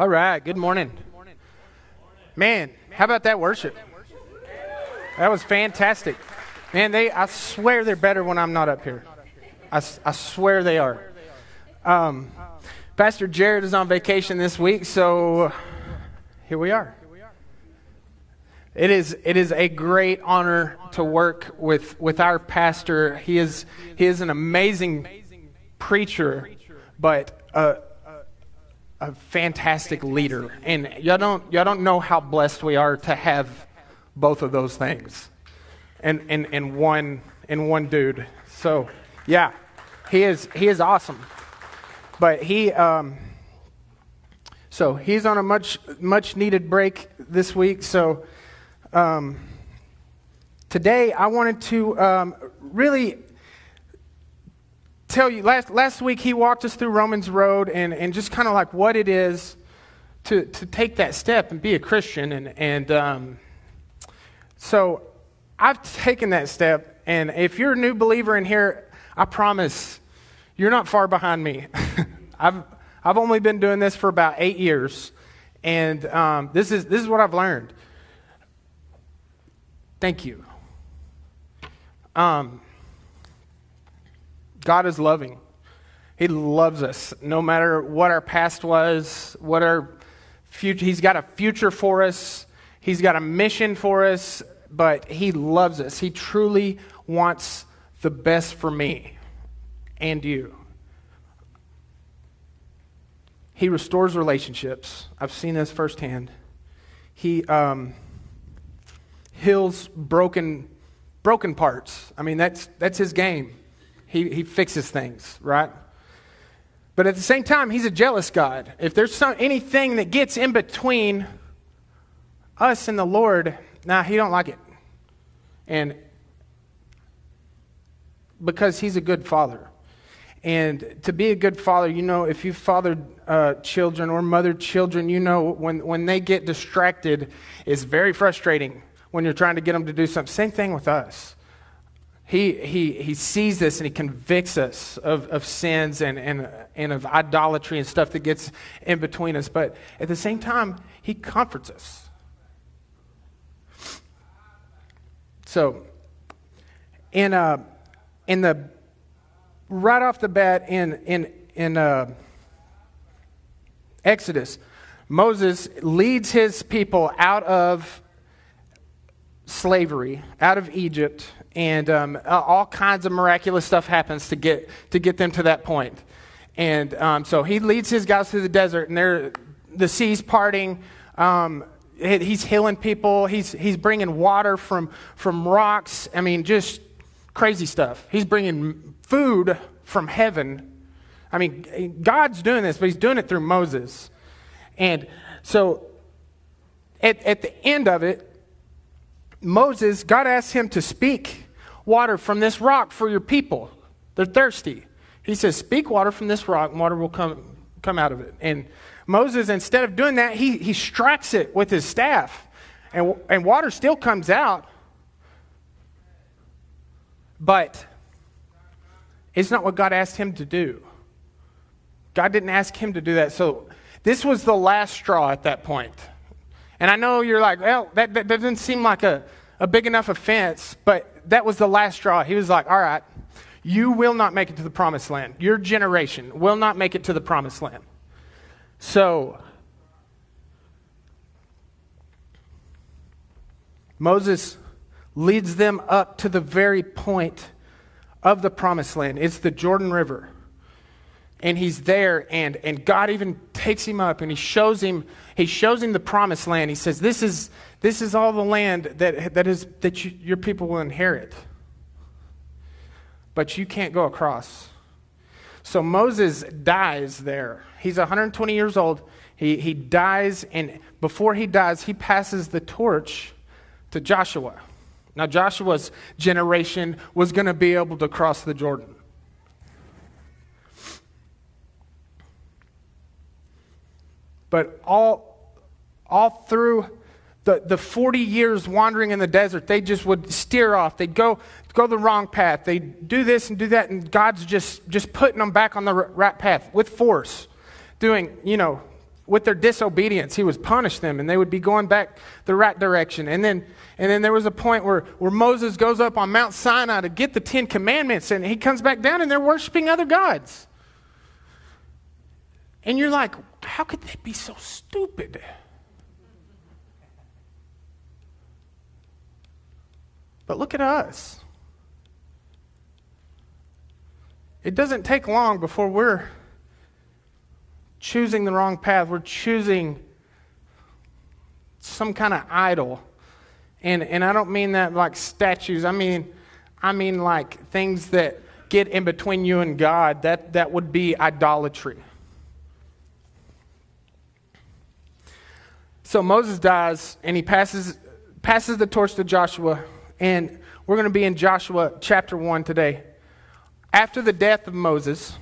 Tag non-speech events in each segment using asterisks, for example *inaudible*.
All right, good morning. Man, how about that worship? That was fantastic. Man, they I swear they're better when I'm not up here. I, I swear they are. Um, Pastor Jared is on vacation this week, so here we are. It is, it is a great honor to work with, with our pastor. He is, he is an amazing preacher, but a, a fantastic leader. And y'all don't, y'all don't know how blessed we are to have both of those things and, in, in, one, in one dude. So, yeah, he is, he is awesome. But he, um, so he's on a much, much needed break this week. So, um, today I wanted to um, really tell you. Last, last week he walked us through Romans Road and, and just kind of like what it is to, to take that step and be a Christian. And, and um, so I've taken that step. And if you're a new believer in here, I promise you're not far behind me. *laughs* I've, I've only been doing this for about eight years. And um, this, is, this is what I've learned. Thank you. Um, God is loving. He loves us no matter what our past was, what our future. He's got a future for us. He's got a mission for us, but He loves us. He truly wants the best for me and you. He restores relationships. I've seen this firsthand. He. Um, heals broken, broken parts. I mean, that's, that's his game. He, he fixes things, right? But at the same time, he's a jealous God. If there's some, anything that gets in between us and the Lord, nah, he don't like it. And because he's a good father. And to be a good father, you know, if you've fathered uh, children or mothered children, you know when, when they get distracted, it's very frustrating when you're trying to get them to do something. Same thing with us. He, he, he sees this and he convicts us of, of sins and, and, and of idolatry and stuff that gets in between us. But at the same time, he comforts us. So, in, uh, in the right off the bat in, in, in uh, Exodus, Moses leads his people out of slavery out of Egypt, and um, all kinds of miraculous stuff happens to get, to get them to that point. And um, so he leads his guys through the desert, and the sea's parting. Um, he's healing people. He's, he's bringing water from, from rocks. I mean, just crazy stuff. He's bringing food from heaven. I mean, God's doing this, but he's doing it through Moses. And so at, at the end of it, Moses, God asked him to speak water from this rock for your people. They're thirsty. He says, Speak water from this rock, and water will come, come out of it. And Moses, instead of doing that, he, he strikes it with his staff, and, and water still comes out. But it's not what God asked him to do. God didn't ask him to do that. So this was the last straw at that point. And I know you're like, well, that, that doesn't seem like a, a big enough offense, but that was the last straw. He was like, all right, you will not make it to the promised land. Your generation will not make it to the promised land. So, Moses leads them up to the very point of the promised land. It's the Jordan River and he's there and, and god even takes him up and he shows him he shows him the promised land. He says this is this is all the land that, that is that you, your people will inherit. But you can't go across. So moses dies there. He's 120 years old. He, he dies and before he dies he passes the torch to joshua. Now joshua's generation was going to be able to cross the jordan But all, all through the, the 40 years wandering in the desert, they just would steer off. They'd go, go the wrong path. They'd do this and do that, and God's just, just putting them back on the right path with force, doing, you know, with their disobedience, he was punish them and they would be going back the right direction. And then, and then there was a point where, where Moses goes up on Mount Sinai to get the Ten Commandments and he comes back down and they're worshiping other gods. And you're like, how could they be so stupid? But look at us. It doesn't take long before we're choosing the wrong path. We're choosing some kind of idol. And, and I don't mean that like statues. I mean, I mean like things that get in between you and God. That, that would be idolatry. So Moses dies and he passes, passes the torch to Joshua. And we're going to be in Joshua chapter 1 today. After the death of Moses,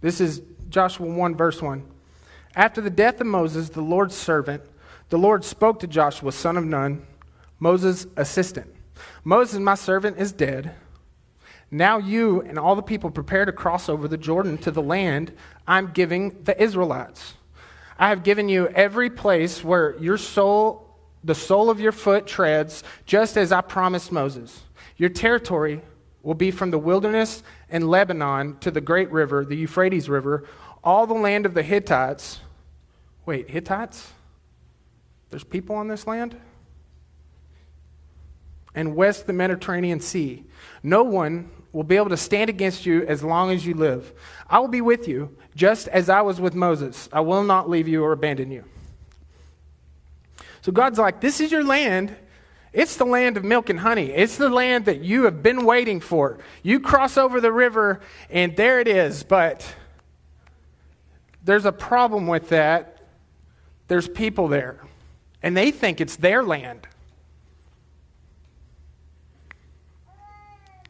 this is Joshua 1, verse 1. After the death of Moses, the Lord's servant, the Lord spoke to Joshua, son of Nun, Moses' assistant. Moses, my servant, is dead. Now you and all the people prepare to cross over the Jordan to the land I'm giving the Israelites. I have given you every place where your soul, the sole of your foot treads, just as I promised Moses. Your territory will be from the wilderness and Lebanon to the great river, the Euphrates River, all the land of the Hittites. Wait, Hittites? There's people on this land? And west the Mediterranean Sea. No one will be able to stand against you as long as you live. I will be with you, just as I was with Moses. I will not leave you or abandon you. So God's like, This is your land. It's the land of milk and honey. It's the land that you have been waiting for. You cross over the river, and there it is. But there's a problem with that. There's people there, and they think it's their land.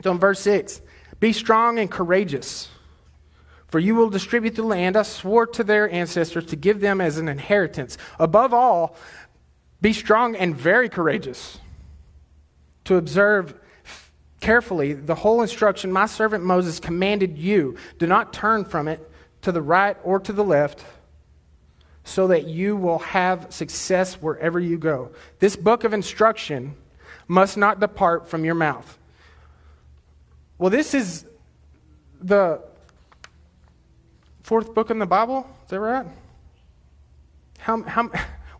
So in verse 6, be strong and courageous, for you will distribute the land I swore to their ancestors to give them as an inheritance. Above all, be strong and very courageous to observe carefully the whole instruction my servant Moses commanded you. Do not turn from it to the right or to the left, so that you will have success wherever you go. This book of instruction must not depart from your mouth well, this is the fourth book in the Bible. Is that right? How, how,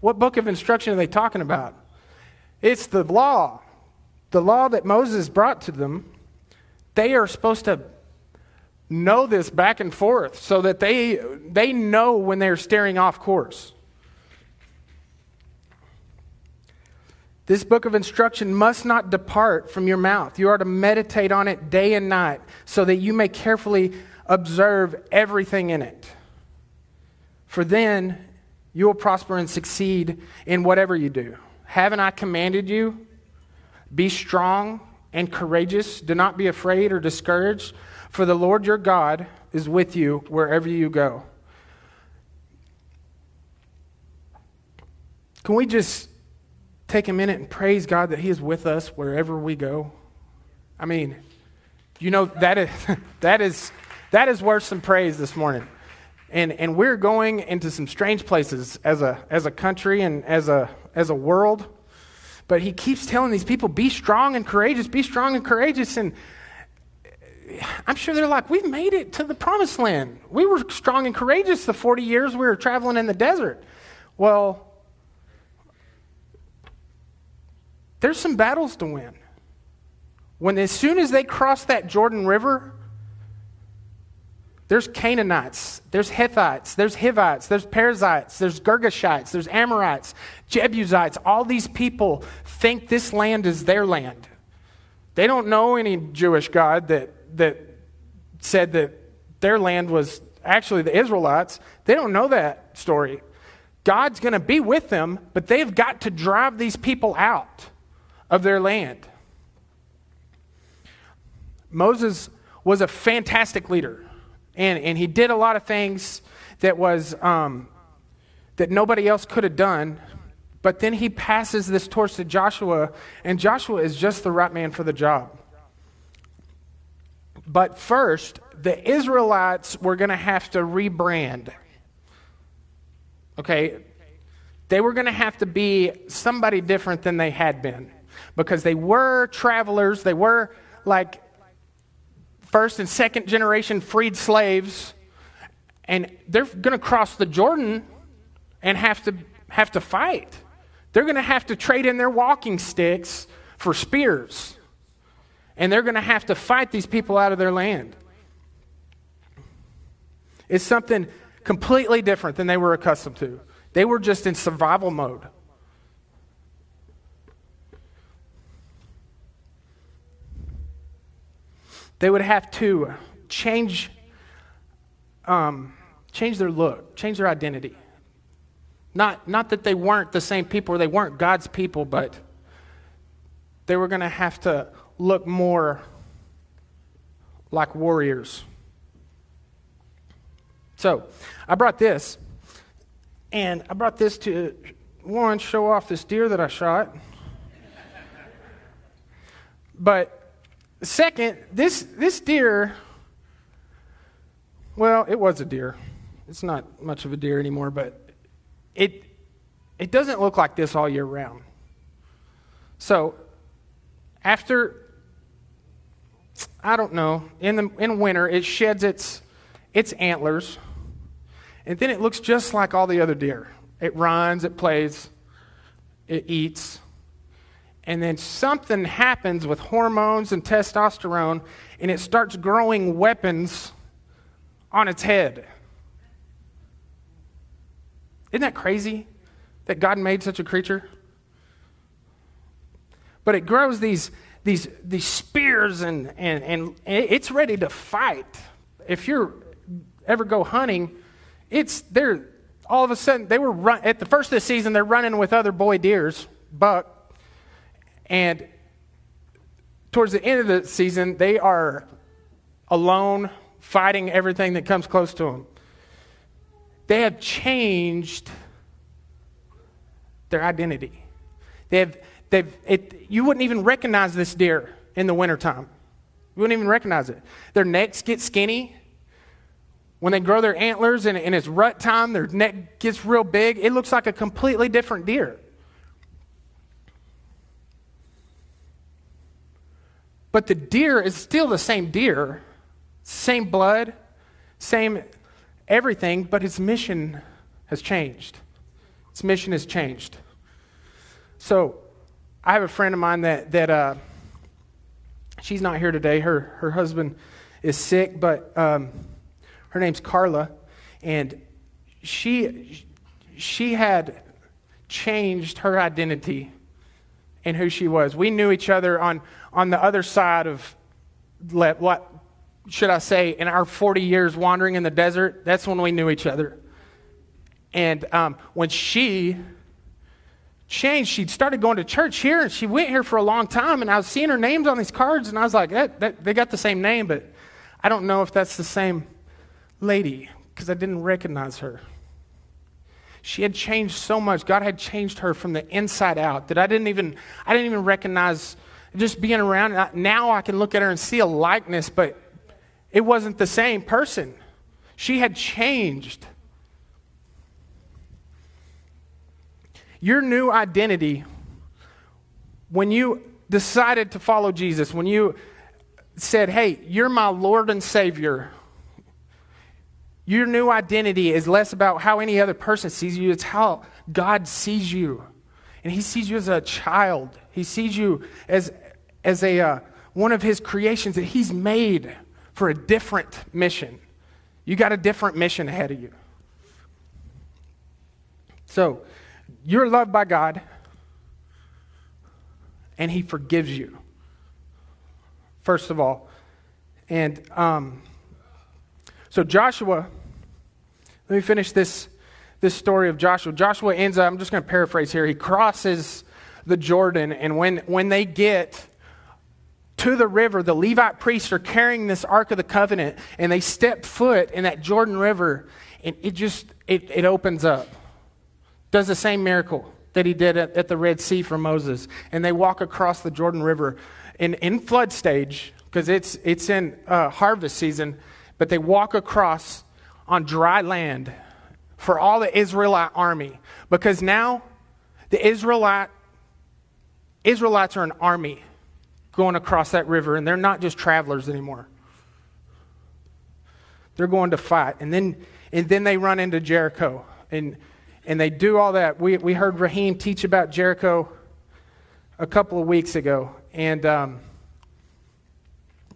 what book of instruction are they talking about? It's the law. The law that Moses brought to them. They are supposed to know this back and forth so that they, they know when they're steering off course. This book of instruction must not depart from your mouth. You are to meditate on it day and night so that you may carefully observe everything in it. For then you will prosper and succeed in whatever you do. Haven't I commanded you? Be strong and courageous. Do not be afraid or discouraged, for the Lord your God is with you wherever you go. Can we just take a minute and praise God that He is with us wherever we go? I mean, you know, that is, *laughs* that is, that is worth some praise this morning. And, and we're going into some strange places as a, as a country and as a, as a world. But he keeps telling these people, be strong and courageous, be strong and courageous. And I'm sure they're like, we've made it to the promised land. We were strong and courageous the 40 years we were traveling in the desert. Well, there's some battles to win. When as soon as they cross that Jordan River, there's Canaanites, there's Hittites, there's Hivites, there's Perizzites, there's Girgashites, there's Amorites, Jebusites. All these people think this land is their land. They don't know any Jewish God that, that said that their land was actually the Israelites. They don't know that story. God's going to be with them, but they've got to drive these people out of their land. Moses was a fantastic leader, and, and he did a lot of things that was um, that nobody else could have done. But then he passes this torch to Joshua, and Joshua is just the right man for the job. But first, the Israelites were going to have to rebrand. okay, they were going to have to be somebody different than they had been because they were travelers. They were like first and second generation freed slaves. And they're going to cross the Jordan and have to, have to fight. They're going to have to trade in their walking sticks for spears. And they're going to have to fight these people out of their land. It's something completely different than they were accustomed to. They were just in survival mode. They would have to change, um, change their look, change their identity. Not, not that they weren't the same people or they weren't God's people, but they were going to have to look more like warriors. So, I brought this, and I brought this to, one, show off this deer that I shot. but second, this, this deer, well, it was a deer. It's not much of a deer anymore, but it, it doesn't look like this all year round. So, after, I don't know, in, the, in winter, it sheds its, its antlers, and then it looks just like all the other deer. It runs, it plays, it eats. And then something happens with hormones and testosterone, and it starts growing weapons on its head. Isn't that crazy that God made such a creature? But it grows these, these, these spears and, and, and it's ready to fight. If you ever go hunting, it's they're all of a sudden they were run, at the first of the season they're running with other boy deers, buck, and towards the end of the season they are alone fighting everything that comes close to them. They have changed their identity. They have, they've, it, you wouldn't even recognize this deer in the wintertime. You wouldn't even recognize it. Their necks get skinny. When they grow their antlers and, and it's rut time, their neck gets real big. It looks like a completely different deer. But the deer is still the same deer, same blood, same everything, but its mission has changed. Its mission has changed. So, I have a friend of mine that, that uh, she's not here today. Her, her husband is sick, but um, her name's Carla. And she, she had changed her identity and who she was. We knew each other on, on the other side of what should I say, in our 40 years wandering in the desert, that's when we knew each other. And um, when she changed, she started going to church here, and she went here for a long time. And I was seeing her names on these cards, and I was like, that, that, they got the same name, but I don't know if that's the same lady because I didn't recognize her. She had changed so much. God had changed her from the inside out that I didn't even I didn't even recognize just being around. Now I can look at her and see a likeness, but it wasn't the same person. She had changed. Your new identity, when you decided to follow Jesus, when you said, Hey, you're my Lord and Savior, your new identity is less about how any other person sees you, it's how God sees you. And He sees you as a child, He sees you as, as a, uh, one of His creations that He's made for a different mission. You got a different mission ahead of you. So, you're loved by God, and He forgives you. First of all. And um, so, Joshua, let me finish this, this story of Joshua. Joshua ends up, I'm just going to paraphrase here. He crosses the Jordan, and when, when they get to the river, the Levite priests are carrying this Ark of the Covenant, and they step foot in that Jordan River, and it just it, it opens up. Does the same miracle that he did at, at the Red Sea for Moses, and they walk across the Jordan River in, in flood stage because it's it's in uh, harvest season, but they walk across on dry land, for all the Israelite army because now the Israelite Israelites are an army going across that river and they're not just travelers anymore. They're going to fight. And then and then they run into Jericho and and they do all that. We we heard Raheem teach about Jericho a couple of weeks ago and um,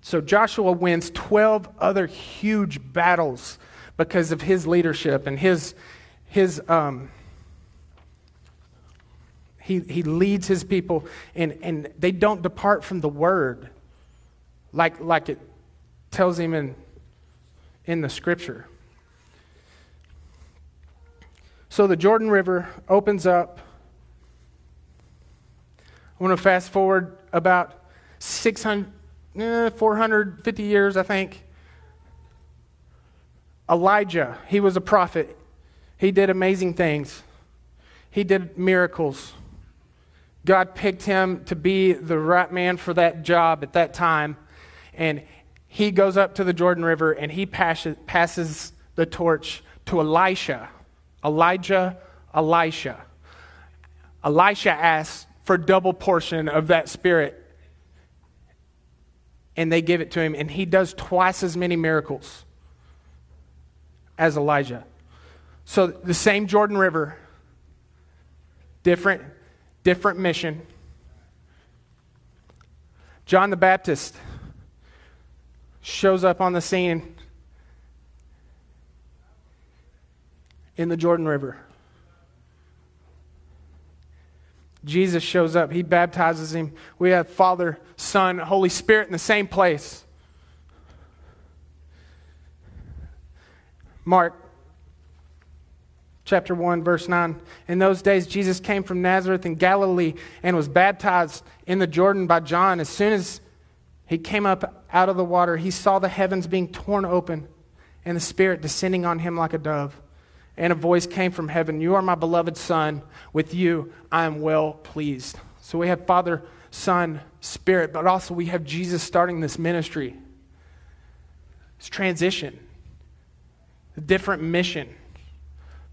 so Joshua wins 12 other huge battles because of his leadership and his, his um, he, he leads his people and, and they don't depart from the word like, like it tells him in, in the scripture. So the Jordan River opens up. I want to fast forward about 600, eh, 450 years, I think. Elijah, he was a prophet. He did amazing things. He did miracles. God picked him to be the right man for that job at that time. And he goes up to the Jordan River and he passes, passes the torch to Elisha. Elijah, Elisha. Elisha asks for double portion of that spirit. And they give it to him, and he does twice as many miracles as Elijah. So the same Jordan River, different, different mission. John the Baptist shows up on the scene in the Jordan River. Jesus shows up. He baptizes him. We have Father, Son, Holy Spirit in the same place. Mark chapter 1, verse 9. In those days, Jesus came from Nazareth in Galilee and was baptized in the Jordan by John. As soon as he came up out of the water, he saw the heavens being torn open and the Spirit descending on him like a dove. And a voice came from heaven You are my beloved Son. With you I am well pleased. So we have Father, Son, Spirit, but also we have Jesus starting this ministry. It's transition, different mission.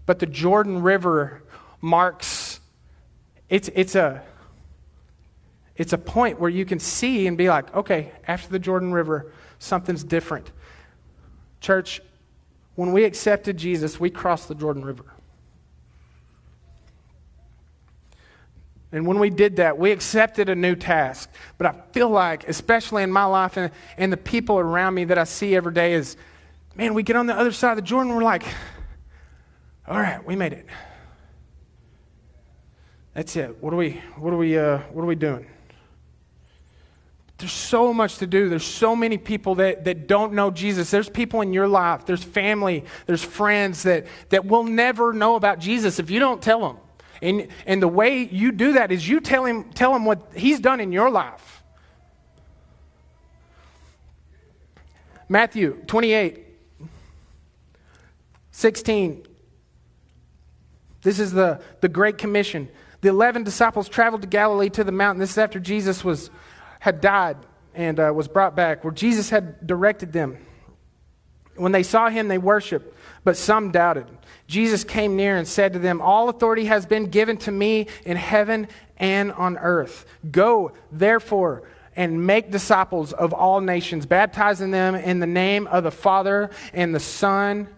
But the Jordan River marks, it's, it's, a, it's a point where you can see and be like, okay, after the Jordan River, something's different. Church, when we accepted Jesus, we crossed the Jordan River. And when we did that, we accepted a new task. But I feel like, especially in my life and, and the people around me that I see every day, is man, we get on the other side of the Jordan, we're like, all right, we made it. That's it. What are we, what are we, uh, what are we doing? There's so much to do. There's so many people that, that don't know Jesus. There's people in your life, there's family, there's friends that, that will never know about Jesus if you don't tell them. And, and the way you do that is you tell him, tell him what he's done in your life. Matthew 28, 16. This is the, the Great Commission. The 11 disciples traveled to Galilee to the mountain. This is after Jesus was had died and uh, was brought back, where Jesus had directed them. When they saw him, they worshiped, but some doubted. Jesus came near and said to them, All authority has been given to me in heaven and on earth. Go, therefore, and make disciples of all nations, baptizing them in the name of the Father and the Son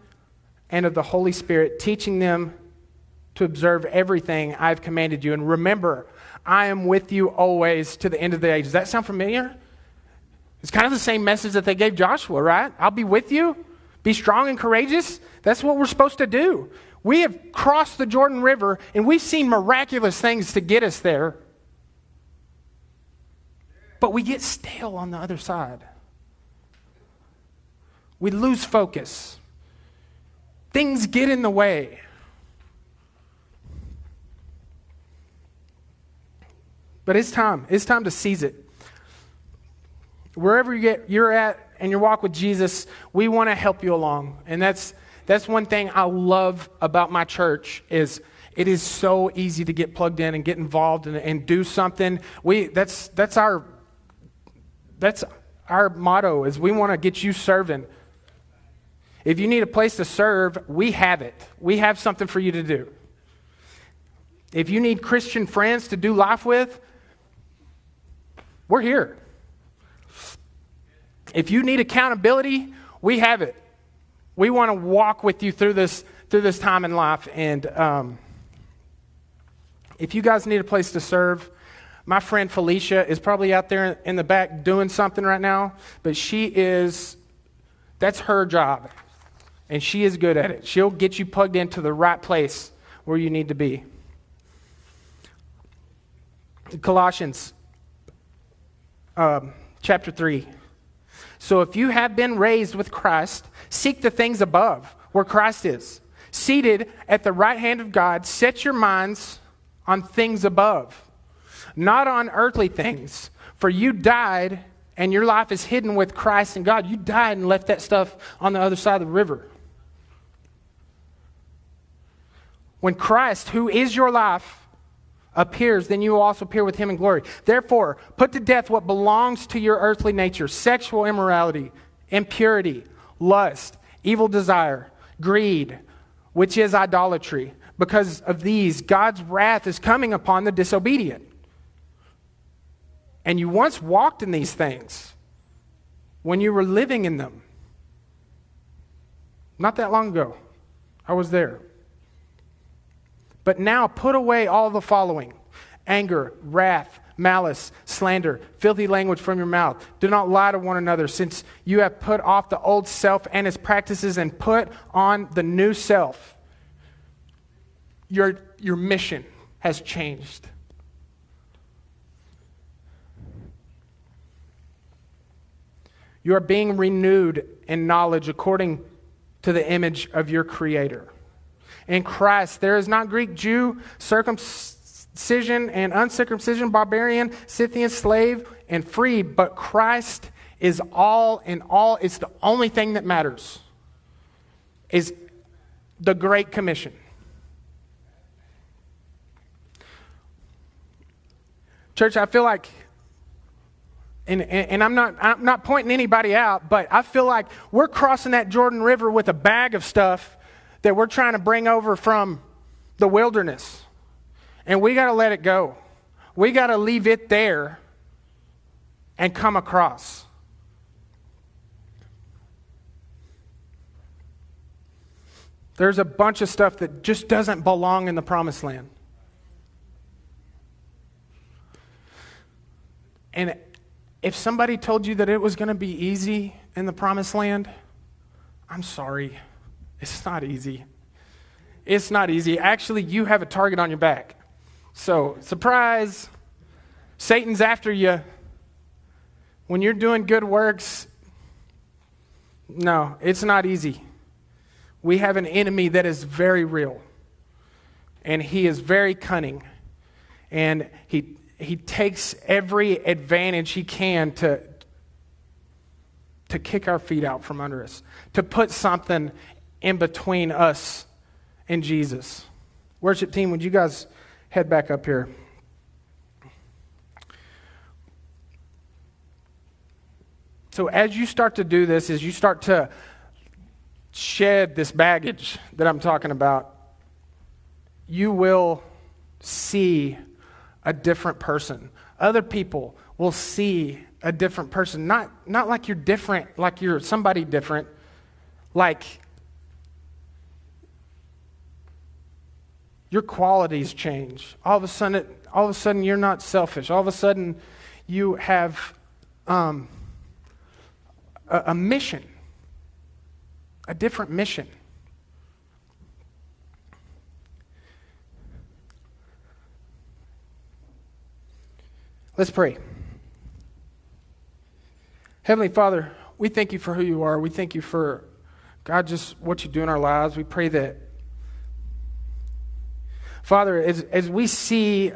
and of the Holy Spirit, teaching them to observe everything I've commanded you. And remember, I am with you always to the end of the age. Does that sound familiar? It's kind of the same message that they gave Joshua, right? I'll be with you. Be strong and courageous. That's what we're supposed to do. We have crossed the Jordan River and we've seen miraculous things to get us there. But we get stale on the other side. We lose focus. Things get in the way. But it's time. It's time to seize it. Wherever you get, you're at in your walk with Jesus, we want to help you along. And that's, that's one thing I love about my church is it is so easy to get plugged in and get involved and, and do something. We, that's, that's, our, that's our motto is we want to get you serving. If you need a place to serve, we have it. We have something for you to do. If you need Christian friends to do life with, we're here. If you need accountability, we have it. We want to walk with you through this through this time in life. And um, if you guys need a place to serve, my friend Felicia is probably out there in the back doing something right now, but she is, that's her job. And she is good at it. She'll get you plugged into the right place where you need to be. Colossians um, chapter 3. So if you have been raised with Christ, seek the things above where Christ is seated at the right hand of God, set your minds on things above, not on earthly things. For you died, and your life is hidden with Christ and God. You died and left that stuff on the other side of the river. When Christ, who is your life, appears, then you will also appear with him in glory. Therefore, put to death what belongs to your earthly nature sexual immorality, impurity, lust, evil desire, greed which is idolatry. Because of these, God's wrath is coming upon the disobedient. And you once walked in these things when you were living in them. Not that long ago. I was there. But now put away all the following anger, wrath, malice, slander, filthy language from your mouth. Do not lie to one another, since you have put off the old self and its practices and put on the new self. Your, your mission has changed. You are being renewed in knowledge according to the image of your Creator. In Christ, there is not Greek, Jew, circumcision and uncircumcision, barbarian, Scythian, slave, and free, but Christ is all in all. It's the only thing that matters. Is the Great Commission. Church, I feel like, and, and, and, I'm, not, I'm not pointing anybody out, but I feel like we're crossing that Jordan River with a bag of stuff that we're trying to bring over from the wilderness. And we got to let it go. We got to leave it there and come across. There's a bunch of stuff that just doesn't belong in the promised land. And if somebody told you that it was going to be easy in the promised land, I'm sorry. It's not easy. It's not easy. Actually, you have a target on your back. So, surprise, Satan's after you. When you're doing good works, no, it's not easy. We have an enemy that is very real, and he is very cunning, and he, he takes every advantage he can to, to kick our feet out from under us, to put something in between us and Jesus. Worship team, would you guys head back up here. So, as you start to do this, as you start to shed this baggage that I'm talking about, you will see a different person. Other people will see a different person. Not, not like you're different, like you're somebody different, like your qualities change. All of a sudden, all of a sudden, you're not selfish. All of a sudden, you have um, a, a mission, a different mission. Let's pray. Heavenly Father, we thank you for who you are. We thank you for, God, just what you do in our lives. We pray that Father, as, as we see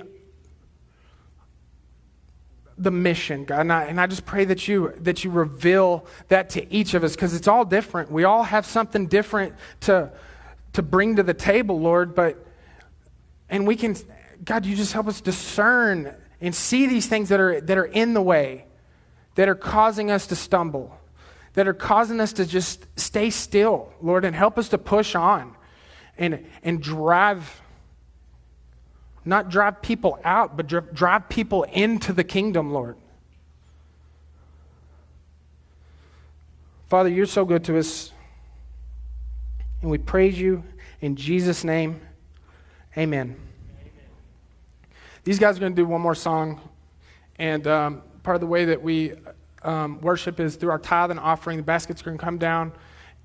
the mission, God, and I, and I just pray that you, that you reveal that to each of us because it's all different. We all have something different to, to bring to the table, Lord, but, and we can, God, you just help us discern and see these things that are, that are in the way, that are causing us to stumble that are causing us to just stay still, Lord, and help us to push on and, and drive, not drive people out, but drive, drive people into the kingdom, Lord. Father, you're so good to us. And we praise you in Jesus' name. Amen. These guys are going to do one more song. And um, part of the way that we um, worship is through our tithe and offering. The basket's going to come down.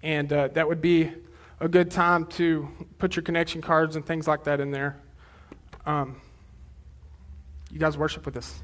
And uh, that would be a good time to put your connection cards and things like that in there. Um, you guys worship with us.